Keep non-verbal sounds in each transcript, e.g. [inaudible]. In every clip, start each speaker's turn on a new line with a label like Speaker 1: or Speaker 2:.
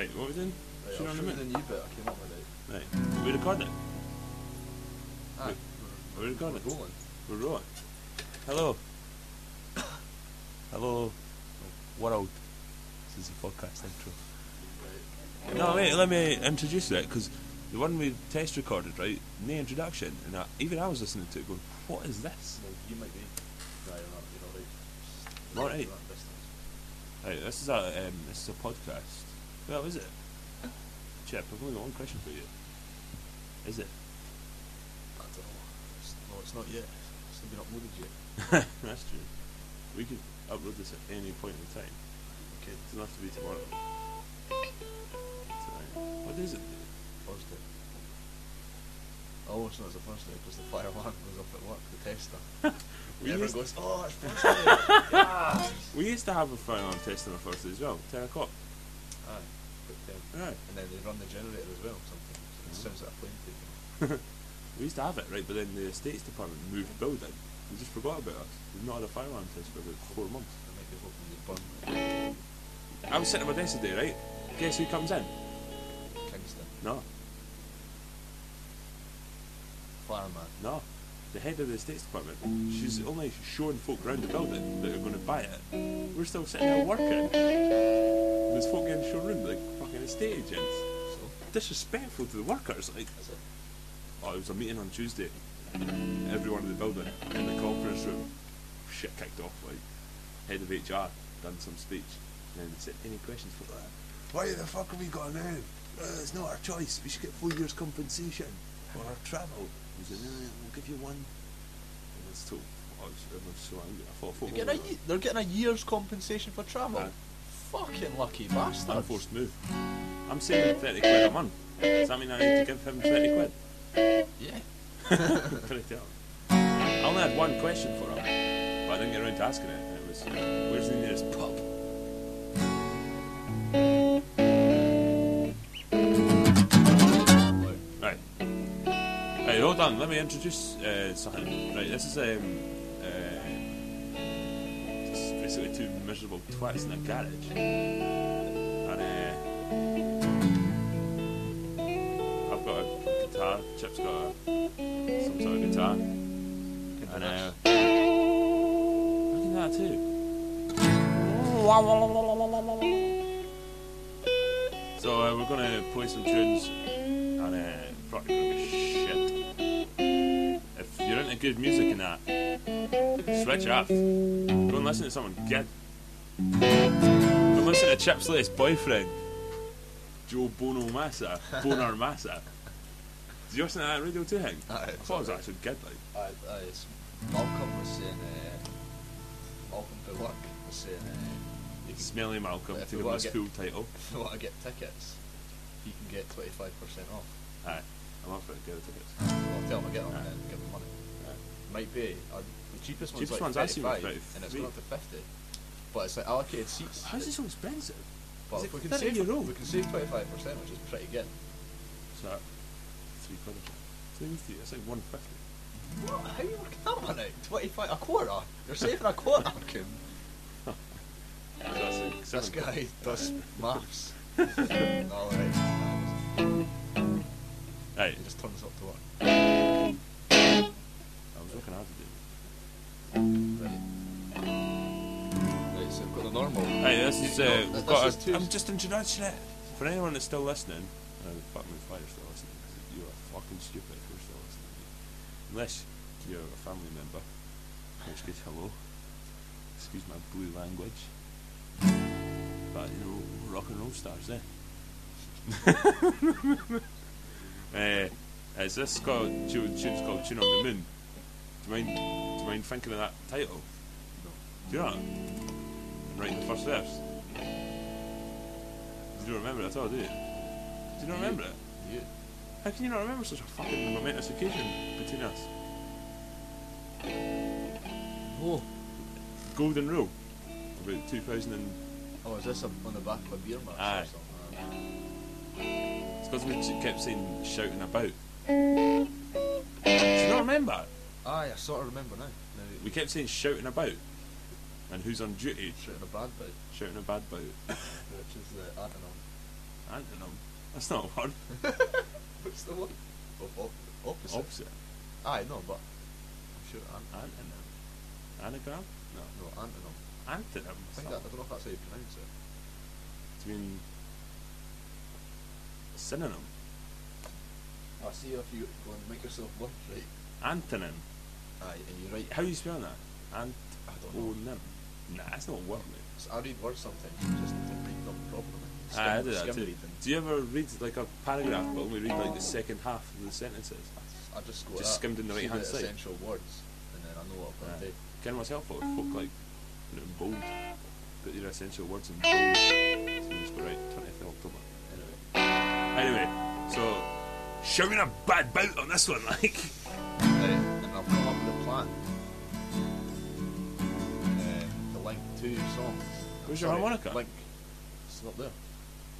Speaker 1: Right, what are we doing?
Speaker 2: Right,
Speaker 1: Shooting
Speaker 2: I'll
Speaker 1: on the
Speaker 2: you
Speaker 1: moon?
Speaker 2: the new bit I came up with it.
Speaker 1: Right. We're recording it.
Speaker 2: Aye,
Speaker 1: We're recording
Speaker 2: we're
Speaker 1: it.
Speaker 2: rolling.
Speaker 1: We're rolling. Hello. Hello, world. This is a podcast intro. No, wait, let me introduce it because the one we test recorded, right? No introduction, and I, even I was listening to it going, "What is this?"
Speaker 2: Well, you might be. No, you're not. You're alright. Just
Speaker 1: All right.
Speaker 2: you're at distance.
Speaker 1: Right, this is a um, this is a podcast. Well, is it? Chip, I've only got one question for you. Is it?
Speaker 2: I don't know. It's, no, it's not yet. It's not been uploaded yet. [laughs]
Speaker 1: That's true. We could upload this at any point in time.
Speaker 2: Okay,
Speaker 1: It doesn't have to be tomorrow. Tonight. What is it?
Speaker 2: Thursday. Oh, I always know it's a Thursday because the fire alarm goes up at work, the tester. [laughs]
Speaker 1: We
Speaker 2: Everyone goes, oh, it's [laughs] Thursday. yeah.
Speaker 1: We used to have a fire alarm test on a Thursday as well, 10 o'clock.
Speaker 2: Aye, but um,
Speaker 1: Right.
Speaker 2: and then they run the generator as well sometimes. It sounds like a plane taking. [laughs]
Speaker 1: We used to have it, right, but then the Estates Department moved the building. They just forgot about us. We've not had a fire alarm test for about four months.
Speaker 2: I might be hoping they burn
Speaker 1: I was sitting at my desk today, right? Guess who comes in?
Speaker 2: Kingston.
Speaker 1: No,
Speaker 2: Fireman.
Speaker 1: no. The head of the Estates Department. She's only showing folk around the building that are going to buy it. We're still sitting there working. There's folk in the showroom like fucking estate agents.
Speaker 2: So,
Speaker 1: Disrespectful to the workers, like.
Speaker 2: is it?
Speaker 1: Oh, it was a meeting on Tuesday. Everyone in the building, in the conference room, shit kicked off. Like, head of HR done some speech, and then said, "Any questions for that? Why the fuck have we got now? Uh, it's not our choice. We should get four years compensation for our travel." He said, "No, we'll give you one." And it's told. I was, I was so angry. I thought,
Speaker 2: They're getting, a, they're getting a year's compensation for travel.
Speaker 1: Aye.
Speaker 2: Fucking lucky bastards.
Speaker 1: unforced move. I'm saving thirty quid a month. Does that mean I need to give him thirty quid?
Speaker 2: Yeah. [laughs] [laughs]
Speaker 1: Pretty tell. I only had one question for him, but I didn't get around to asking it. It was, where's the nearest pub? Right. Right, hold on. Let me introduce uh, something. Right, this is um, basically two miserable twats in a garage, and uh, I've got a guitar. Chip's got a, some sort of guitar, and uh, look at that too. So uh, we're gonna play some tunes, and uh, probably gonna be shit. Good music and that, switch off. Go and listen to someone good. Go and listen to Chip's latest boyfriend, Joe Bonamassa, Bonar Massa. Did you listen to that radio 2 thing?
Speaker 2: Aye,
Speaker 1: I thought it was actually good, like.
Speaker 2: Aye, Malcolm was saying, uh, Malcolm for work was saying, uh,
Speaker 1: Smelly Malcolm, to give his
Speaker 2: get-
Speaker 1: full title. [laughs]
Speaker 2: if you want to get tickets, you can get 25% off.
Speaker 1: Aye, I'm up for it, get the tickets.
Speaker 2: So I'll tell them to get them and give them money. Might be. Uh, the cheapest one's
Speaker 1: Cheapest
Speaker 2: like
Speaker 1: one's I seen was about
Speaker 2: and it's gone up to 50. But it's like allocated seats.
Speaker 1: How's it so expensive?
Speaker 2: But if we can
Speaker 1: 30
Speaker 2: save,
Speaker 1: euro?
Speaker 2: we can save 25%, which is pretty good.
Speaker 1: So, three quid. Three, it's like 150.
Speaker 2: What? How are you working that one out? 25, a quarter? You're saving a quarter? Kim.
Speaker 1: That's like
Speaker 2: This guy does [laughs] maths. [laughs] Alright.
Speaker 1: Right,
Speaker 2: He just turns up to work.
Speaker 1: I was working hard today.
Speaker 2: Right. Right, so we've got the normal.
Speaker 1: Right, this is, uh,
Speaker 2: No,
Speaker 1: we've
Speaker 2: this
Speaker 1: got
Speaker 2: is
Speaker 1: a,
Speaker 2: two-
Speaker 1: I'm just introducing it. For anyone that's still listening, uh, fuck me if you're still listening, 'cause you are fucking stupid if you're still listening. Unless you're a family member, in which case, hello. Excuse my blue language. But, you know, rock and roll stars, eh? [laughs] uh, is this called, tune, tune's called Tune on the Moon? Do you mind, do you mind thinking of that title? Do you not? And writing the first verse? You don't remember it at all, do you? Do you not remember it?
Speaker 2: Yeah.
Speaker 1: How can you not remember such a fucking momentous occasion between us?
Speaker 2: Oh.
Speaker 1: Golden Rule. About 2000 and...
Speaker 2: Oh, is this a, on the back of a beer match
Speaker 1: Aye.
Speaker 2: or something?
Speaker 1: It's because we kept saying shouting about. Do you not remember?
Speaker 2: Aye, I sort of remember now. Now,
Speaker 1: We kept saying shouting about. And who's on duty?
Speaker 2: shooting a bad bit,
Speaker 1: Shouting a bad bout. [laughs]
Speaker 2: which is the, don't.
Speaker 1: Antonym. That's not a word. [laughs]
Speaker 2: What's the one? Op- op- opposite.
Speaker 1: Opposite.
Speaker 2: Aye, no, but I'm sure an-
Speaker 1: Antonym. Anagram? No.
Speaker 2: no antonym.
Speaker 1: Antonym.
Speaker 2: I think that, I don't know if that's how you pronounce it.
Speaker 1: Do you mean synonym?
Speaker 2: I see if you go and make yourself lunch right.
Speaker 1: Antonym.
Speaker 2: Aye, and you write.
Speaker 1: How do you spell that? Ant.
Speaker 2: I don't know.
Speaker 1: Oh, Onym. Nah, that's not a word, mate.
Speaker 2: I read words sometimes and just don't read them properly. Skim,
Speaker 1: I do that too.
Speaker 2: reading.
Speaker 1: Do you ever read like a paragraph but only read like the second half of the sentences?
Speaker 2: I just go
Speaker 1: Just skimmed in the
Speaker 2: see
Speaker 1: right-hand side.
Speaker 2: essential words, and then I know what to ah. do.
Speaker 1: Kind of helpful if folk like put it in bold. Put your essential words in bold. So you just go right, 20th of October. Anyway. Anyway, so showing a bad bout on this one, [laughs] like.
Speaker 2: To link two songs.
Speaker 1: Where's your
Speaker 2: Sorry,
Speaker 1: harmonica?
Speaker 2: Like, It's not there.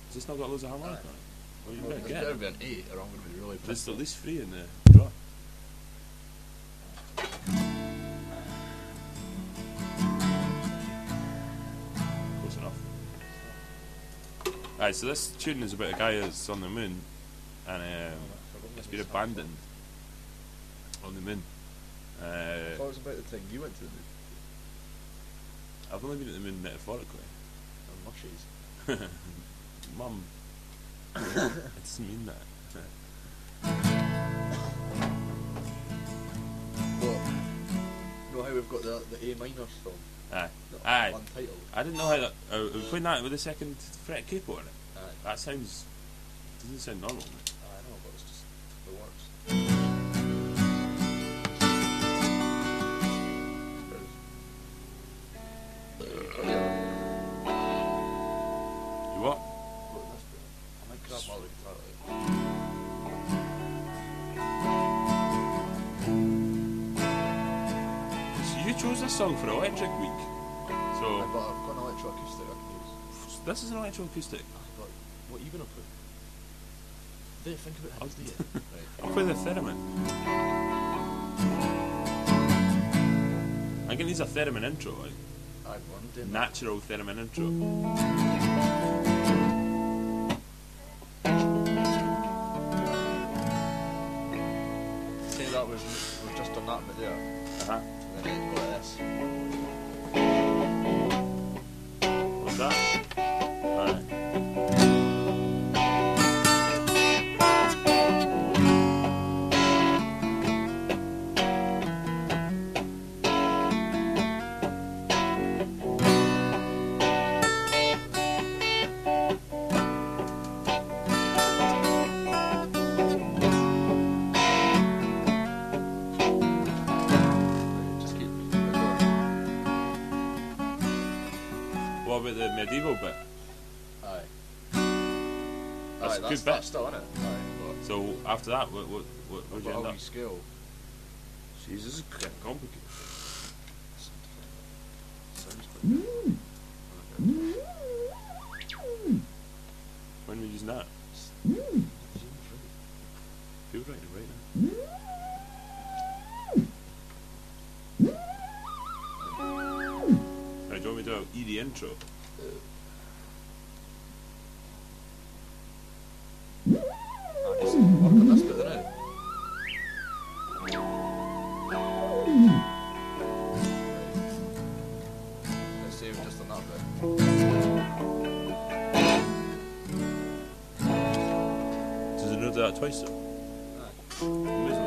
Speaker 1: Has this not got loads of harmonica on it? Well, you
Speaker 2: Well,
Speaker 1: better
Speaker 2: there's
Speaker 1: get
Speaker 2: better
Speaker 1: it.
Speaker 2: be an eight, or I'm going to be really pissed.
Speaker 1: There's
Speaker 2: pissed.
Speaker 1: at least three in the drawer. Close enough. Alright, so this tune is about a guy that's on the moon and um, has been abandoned on the moon.
Speaker 2: I
Speaker 1: Uh,
Speaker 2: thought it was about the thing you went to the moon.
Speaker 1: I've only been at the moon metaphorically.
Speaker 2: On mushies. [laughs]
Speaker 1: Mum, [laughs] I didn't mean that.
Speaker 2: Well, you know how we've got the, the A minor song?
Speaker 1: Aye. Aye.
Speaker 2: Untitled.
Speaker 1: I didn't know how that. Uh, are we playing that with the second fret capo on it?
Speaker 2: Aye.
Speaker 1: That sounds. doesn't sound normal, mate. You what?
Speaker 2: I might grab my other guitar out.
Speaker 1: So you chose this song for Electric Week.
Speaker 2: I've
Speaker 1: So
Speaker 2: got, I've got an electroacoustic I can use.
Speaker 1: this is an electroacoustic.
Speaker 2: Aye, but what are you going to put? Did think about how to do it. [laughs] Right.
Speaker 1: I'll play the theremin. I'm gonna use a theremin intro, like
Speaker 2: Aye, well, I'm doing
Speaker 1: natural theremin intro.
Speaker 2: Say that was we've just done that bit there.
Speaker 1: Uh huh.
Speaker 2: And then it's got this.
Speaker 1: What about the medieval bit?
Speaker 2: Aye.
Speaker 1: That's
Speaker 2: Aye,
Speaker 1: a
Speaker 2: that's,
Speaker 1: good bit.
Speaker 2: that's still in it. Aye,
Speaker 1: So after that, what what what
Speaker 2: I've
Speaker 1: where'd you
Speaker 2: got
Speaker 1: end
Speaker 2: a
Speaker 1: up?
Speaker 2: wee scale.
Speaker 1: Jesus, this is getting complicated.
Speaker 2: Sounds quite good. Okay.
Speaker 1: When are we using that? Intro?
Speaker 2: I just work on this bit now. Let's see, we've just bit.
Speaker 1: Does it that twice though?
Speaker 2: Aye.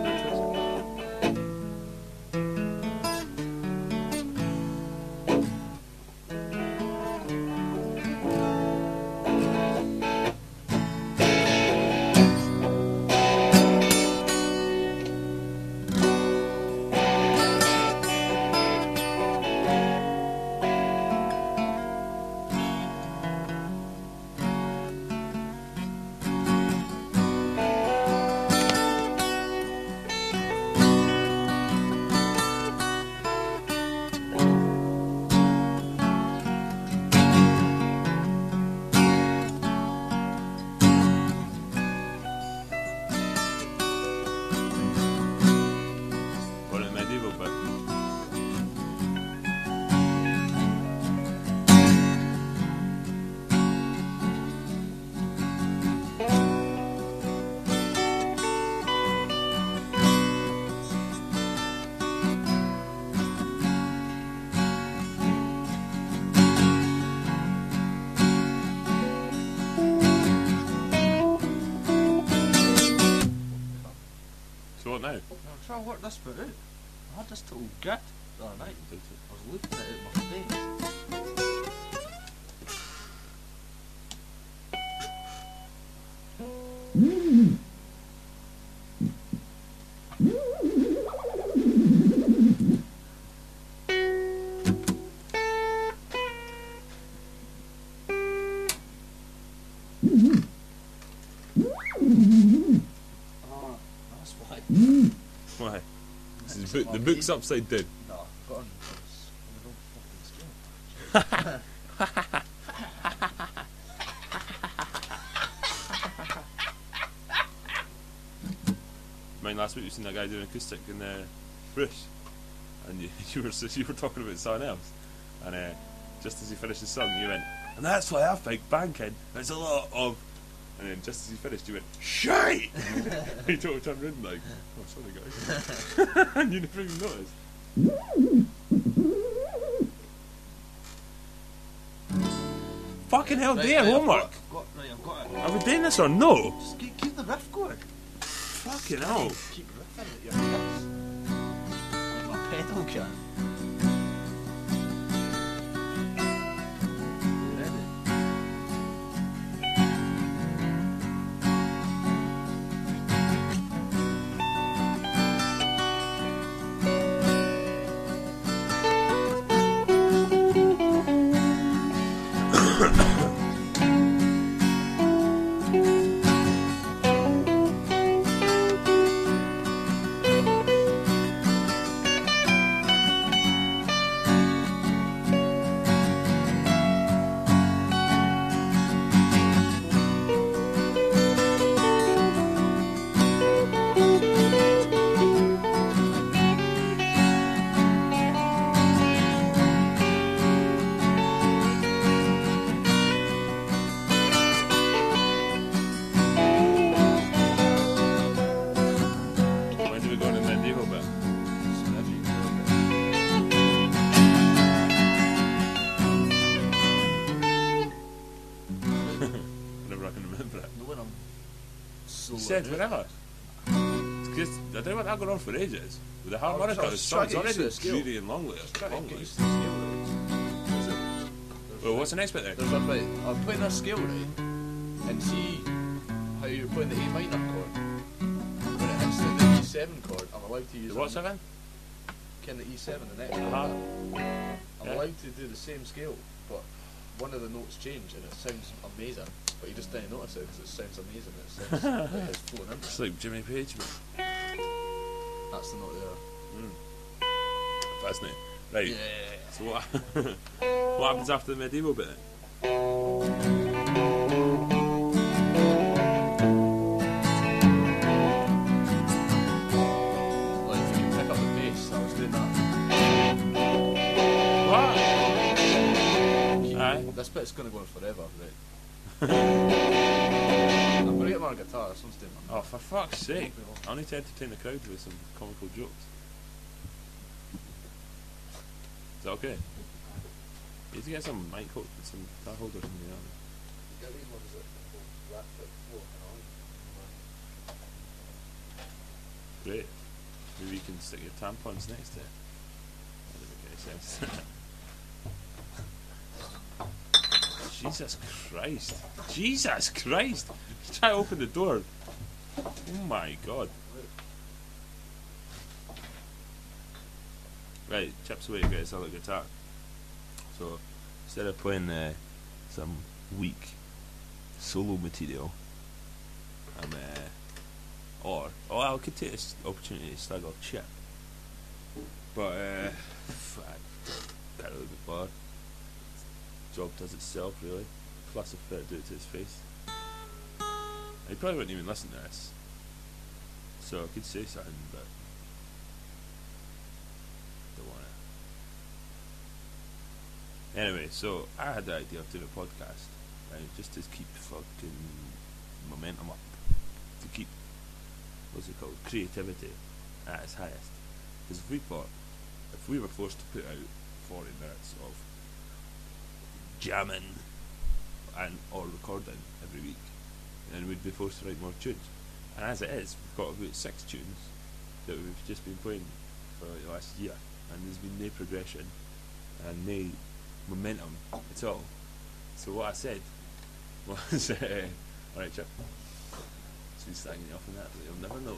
Speaker 2: Work this bit out. I had this total git the other night. I was looking at it in my face.
Speaker 1: The, the book's upside down. [laughs]
Speaker 2: No, I've got on the fucking. [laughs]
Speaker 1: Mine last week we seen that guy doing acoustic in uh, Bruce, and you, [laughs] you were you were talking about someone else, and uh, just as he finished his song, you went, and that's why I think banking is a lot of, and then just as he finished, you went, shite. [laughs] he totally turned around like, oh sorry guys, [laughs] and you never even noticed. Fucking hell, do your
Speaker 2: right, I've
Speaker 1: homework.
Speaker 2: got- I've got, right, I've got it.
Speaker 1: Are we doing this or no?
Speaker 2: Just keep, keep the riff going.
Speaker 1: Fucking hell.
Speaker 2: Keep riffing at your hits. Like my pedal can.
Speaker 1: Said
Speaker 2: like-
Speaker 1: whenever. It's 'cause I don't know what that going on for ages. With the harmonica,
Speaker 2: I
Speaker 1: the
Speaker 2: was
Speaker 1: song's
Speaker 2: to get used to
Speaker 1: already dreary and long long
Speaker 2: get
Speaker 1: list.
Speaker 2: used to the scale rates. There's
Speaker 1: Well, what's the next bit then?
Speaker 2: There's a right. I'm playing a scale rate and see how you're playing the A minor chord. When it hits the E7 chord, I'm allowed to use
Speaker 1: The what's
Speaker 2: a- Can the E7 the next
Speaker 1: Uh-huh.
Speaker 2: one. I'm
Speaker 1: Yeah.
Speaker 2: allowed to do the same scale, but one of the notes change and it sounds amazing. But you just don't notice it because it sounds amazing. It sounds [laughs] like it's flowing in.
Speaker 1: It's like Jimmy Page, man.
Speaker 2: That's the note hmm. there.
Speaker 1: Fascinating. Right.
Speaker 2: Yeah.
Speaker 1: So what? [laughs] what happens after the medieval bit then?
Speaker 2: Like you can pick up the bass, I was doing that.
Speaker 1: What?
Speaker 2: Keep-
Speaker 1: Aye.
Speaker 2: This bit's gonna go on forever, right? [laughs] I'm gonna get my guitar. This one's doing
Speaker 1: Oh, for fuck's sake! I need to entertain the crowd with some comical jokes. Is that okay? You need to get some mic hold, some guitar holders in the army. Great. Maybe you can stick your tampons next to it. That doesn't make any sense. [laughs] Jesus Christ. Jesus Christ! Try to open the door. Oh my god. Right, Chip's away to get his other guitar. So, instead of playing uh, some weak solo material, I'm uh, or oh, I could take this opportunity to slag off Chip, but uh, I can't really be bothered. Job does itself, really. Plus, if I do it to his face, he probably wouldn't even listen to this. So I could say something, but don't want to. Anyway, so I had the idea of doing a podcast, right, just to keep the fucking momentum up, to keep what's it called, creativity at its highest. Because if we thought, if we were forced to put out forty minutes of jamming and or recording every week, and we'd be forced to write more tunes. And as it is, we've got about six tunes, that we've just been playing for like the last year, and there's been no progression and no momentum at all. So what I said [laughs] was, uh, alright, Chip. So he's slagging you off on that, but you'll never know.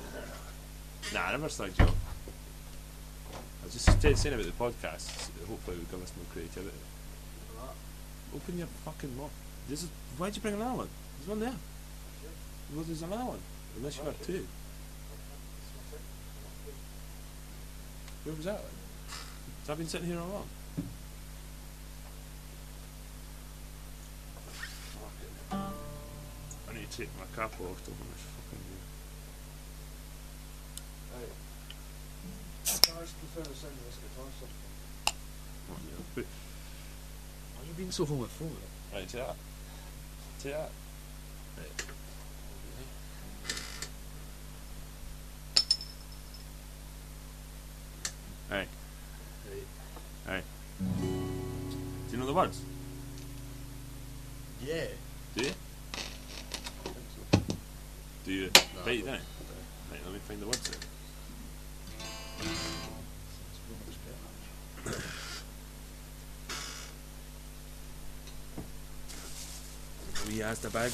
Speaker 1: Nah, I never slagged you off. I was just saying about the podcast. Hopefully, it will give us more creativity. Open your fucking mouth. This is why'd you bring another one? There's one there. Well, there's another one. Unless you got two. Where was that? One? So I've been sitting here all along. Fucking. I need to take my cap off to open this fucking
Speaker 3: I always prefer the sound of this guitar something.
Speaker 1: What, yeah. But,
Speaker 2: Why are you being so homophobic?
Speaker 1: right, take that. Take that. Right.
Speaker 2: Right.
Speaker 1: Do you know the words?
Speaker 2: Yeah.
Speaker 1: Do you? Do you
Speaker 2: No,
Speaker 1: write it
Speaker 2: I
Speaker 1: down? Right, let me find the words then. We asked the bag.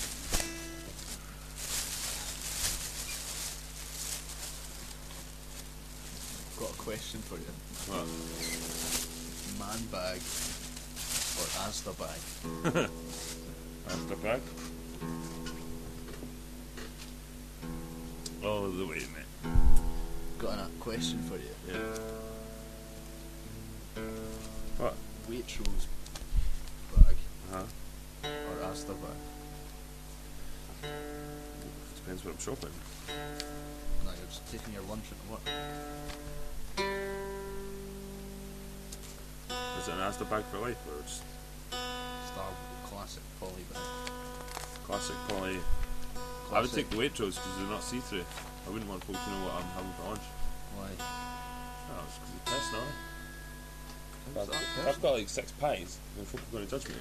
Speaker 2: Got a question for you.
Speaker 1: What?
Speaker 2: Man bag or Asda bag? [laughs]
Speaker 1: The bag. Oh, the wait a minute.
Speaker 2: Got a question for you.
Speaker 1: Yeah. What?
Speaker 2: Waitrose
Speaker 1: Depends what I'm shopping.
Speaker 2: No, you're just taking your lunch at work.
Speaker 1: Is it an Asda bag for life or just
Speaker 2: Star classic poly bag.
Speaker 1: classic poly? I would take the Waitrose because they're not see-through. I wouldn't want folk to know what I'm having for lunch.
Speaker 2: Why?
Speaker 1: Oh, it's because it's personal. If
Speaker 2: that
Speaker 1: I've got like six pies, then folk are going to judge me.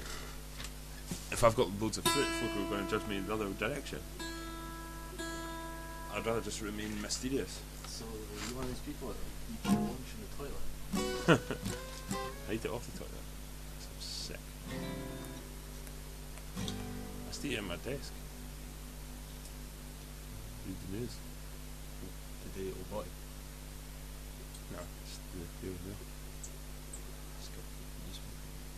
Speaker 1: If I've got loads of fruit, folk are going to judge me in the other direction. I'd rather just remain mysterious.
Speaker 2: So you one of these people that eat your lunch in the toilet? [laughs]
Speaker 1: I eat it off the toilet. So I'm sick. I still eat at my desk. Read the news.
Speaker 2: Today, old boy.
Speaker 1: No, just the news.
Speaker 2: It's.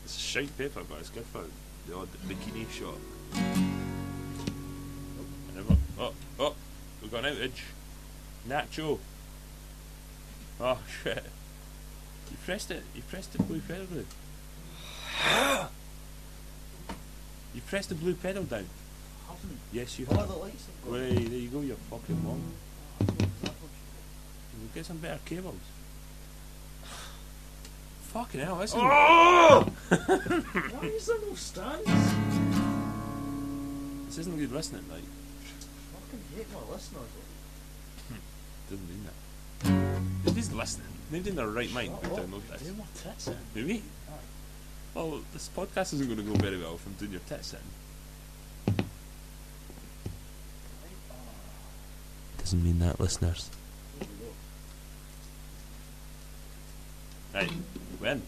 Speaker 1: It's a shite paper, but it's good for the odd bikini shot. And everyone, oh, oh, got an outage. Nacho. Oh [laughs] shit. You pressed it. You pressed the blue pedal down. you pressed the blue pedal down.
Speaker 3: Haven't.
Speaker 1: Yes, you
Speaker 3: Oh,
Speaker 1: have.
Speaker 3: the lights have gone.
Speaker 1: Way, there you go, you're fucking.
Speaker 3: Oh.
Speaker 1: We'll get some better cables. Fucking hell, this is. Ah! [laughs]
Speaker 3: Why is there no stands?
Speaker 1: This isn't good listening, like.
Speaker 3: Fucking hate my listeners. Hmm.
Speaker 1: Doesn't mean that. Nobody's listening. Nobody in their right mind
Speaker 3: Shut
Speaker 1: would
Speaker 3: up.
Speaker 1: download this.
Speaker 3: Do my tits in.
Speaker 1: Who, me? Well, this podcast isn't going to go very well if I'm doing your tits in. Doesn't mean that, listeners.
Speaker 3: Here we go.
Speaker 1: Right, when?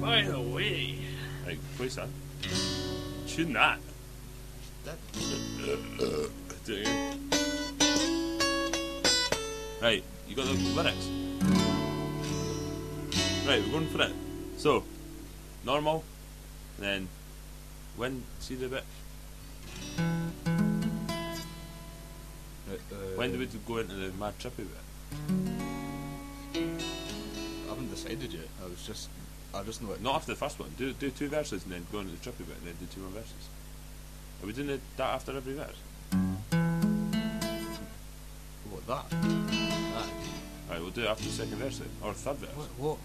Speaker 3: By the way,
Speaker 1: Right, please, son. Tune that.
Speaker 2: That.
Speaker 1: Right, you got the lyrics? Right, we're going for it. So, normal, then when, see the bit?
Speaker 2: uh,
Speaker 1: When do we go into the mad trippy bit?
Speaker 2: I haven't decided yet. I was just. I just know it.
Speaker 1: Not after the first one. Do do two verses and then go into the trippy bit and then do two more verses. Are we doing it, that after every verse?
Speaker 2: What that? That.
Speaker 1: Alright, we'll do it after the second verse then. Or third verse.
Speaker 2: What? What?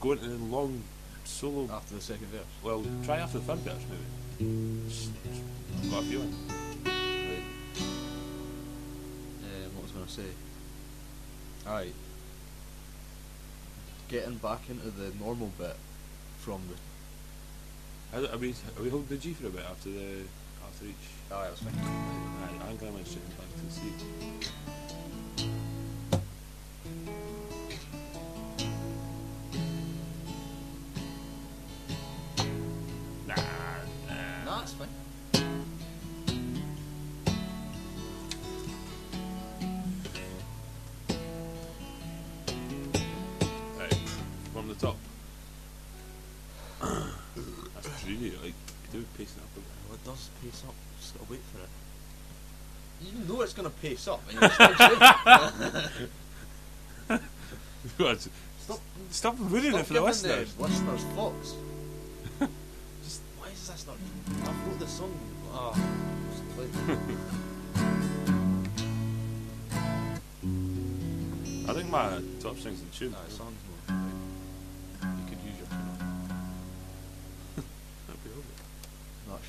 Speaker 1: Go into the long solo.
Speaker 2: After the second verse.
Speaker 1: Well, try after the third verse maybe. Just- just Got a feeling.
Speaker 2: Um, what was I going to say? Aye. Getting back into the normal bit from the.
Speaker 1: Are we are we holding the G for a bit after the after
Speaker 2: thinking.
Speaker 1: Right, I'm going to straight back to the C.
Speaker 2: pace up. Just gotta wait for it. You know it's gonna pace up, and you're still Stop,
Speaker 1: Stop ruining
Speaker 2: stop
Speaker 1: it for the listeners.
Speaker 2: the listeners thoughts. Just why is this not? I wrote the song. Ah. [laughs]
Speaker 1: I think my top string's in tune.
Speaker 2: Nah,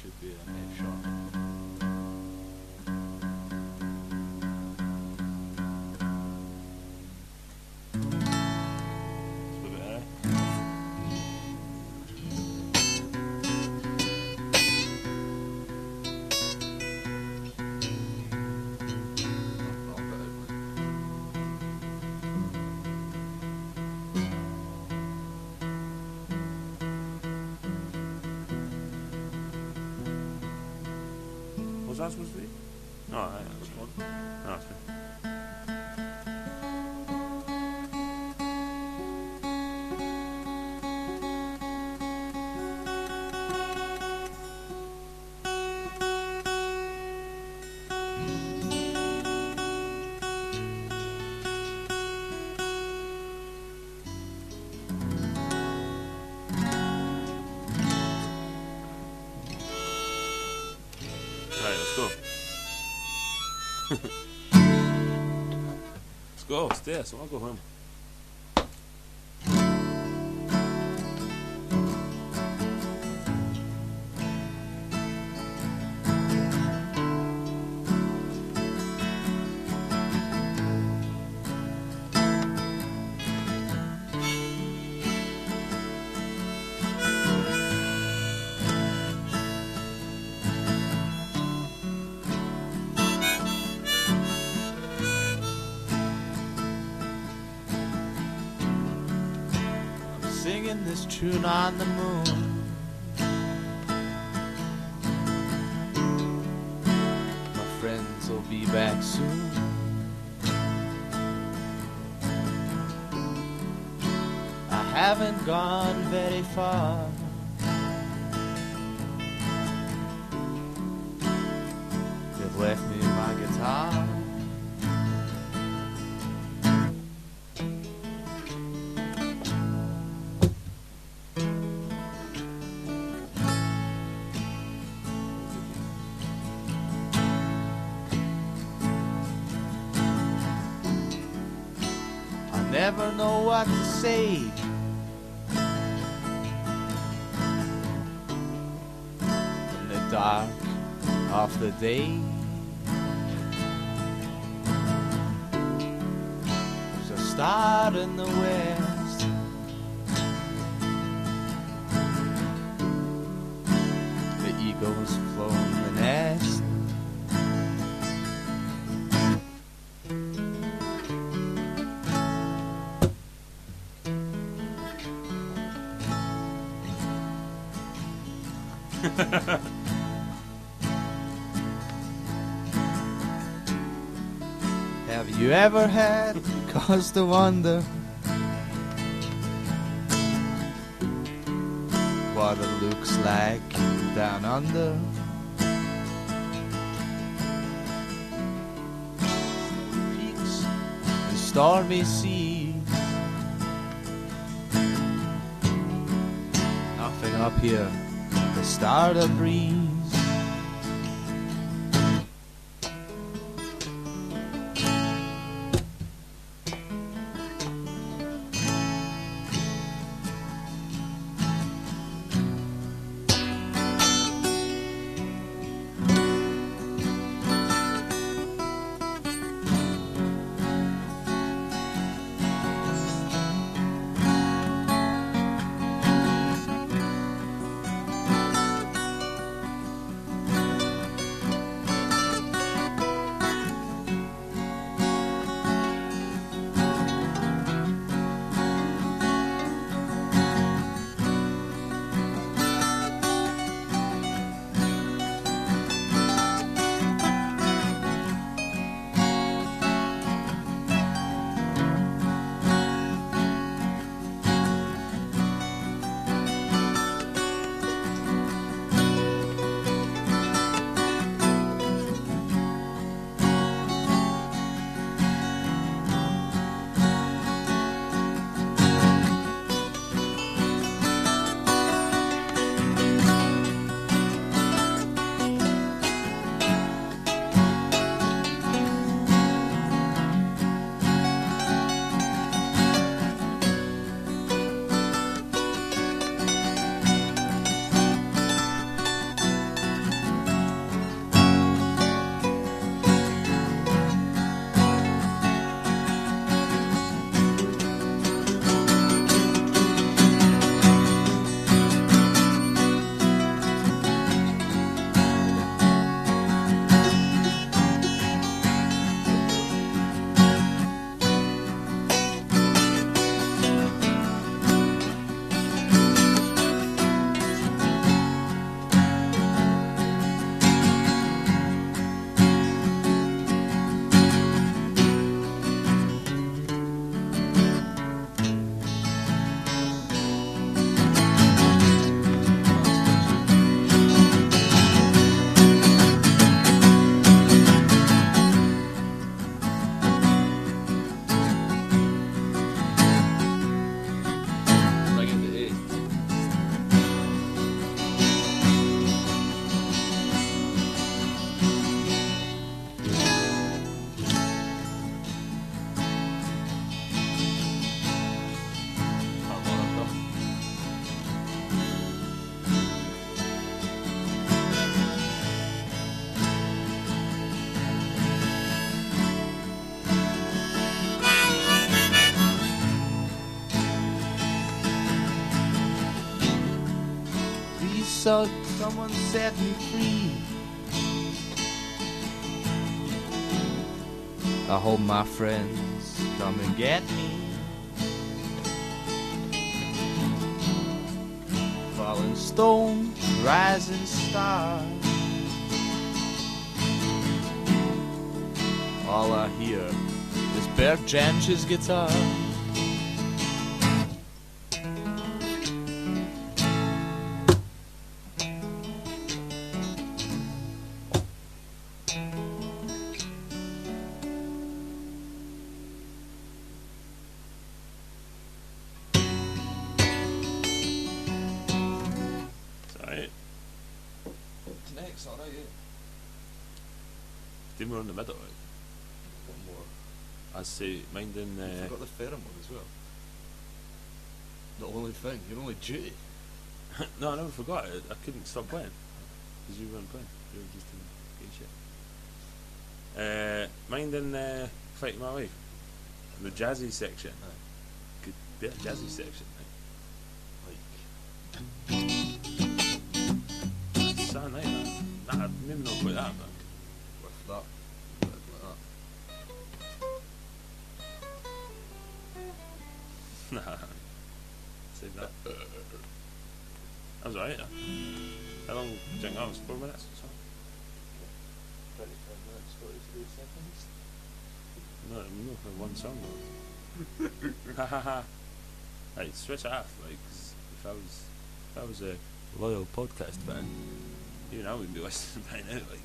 Speaker 2: should be an F
Speaker 1: Was let's go, upstairs. so I'll go home.
Speaker 2: On the moon. My friends will be back soon. I haven't gone very far. They've left me my guitar. Know to say. In the dark of the day. There's a star in the west. The eagle's flown [laughs] Have you ever had cause to wonder what it looks like down under? Peaks and stormy seas. Nothing up here start a breeze. So someone set me free. I hope my friends come and get me. Falling stone, rising star. All I hear is Bert Jansch's guitar.
Speaker 1: Minding.
Speaker 2: You
Speaker 1: Uh,
Speaker 2: forgot the theremin as well. The only thing, your only duty. [laughs]
Speaker 1: no, I never forgot it. I couldn't stop playing. Because you weren't playing. You were just in shit. Uh, minding uh, Fighting My Life. The jazzy section.
Speaker 2: Aye.
Speaker 1: Good bit of jazzy section. Like.
Speaker 2: Like,
Speaker 1: Saturday night. Nah, maybe not quite that, but.
Speaker 2: with that.
Speaker 1: Nah. Save that. That was alright. though. How long you think that was? Four minutes or so?
Speaker 2: 25 minutes, 43 seconds.
Speaker 1: No, no, for one song. Ha ha ha. Right, switch it off. Like, 'cause if I was, if I was a loyal podcast fan, even I wouldn't be listening [laughs] by now. Like,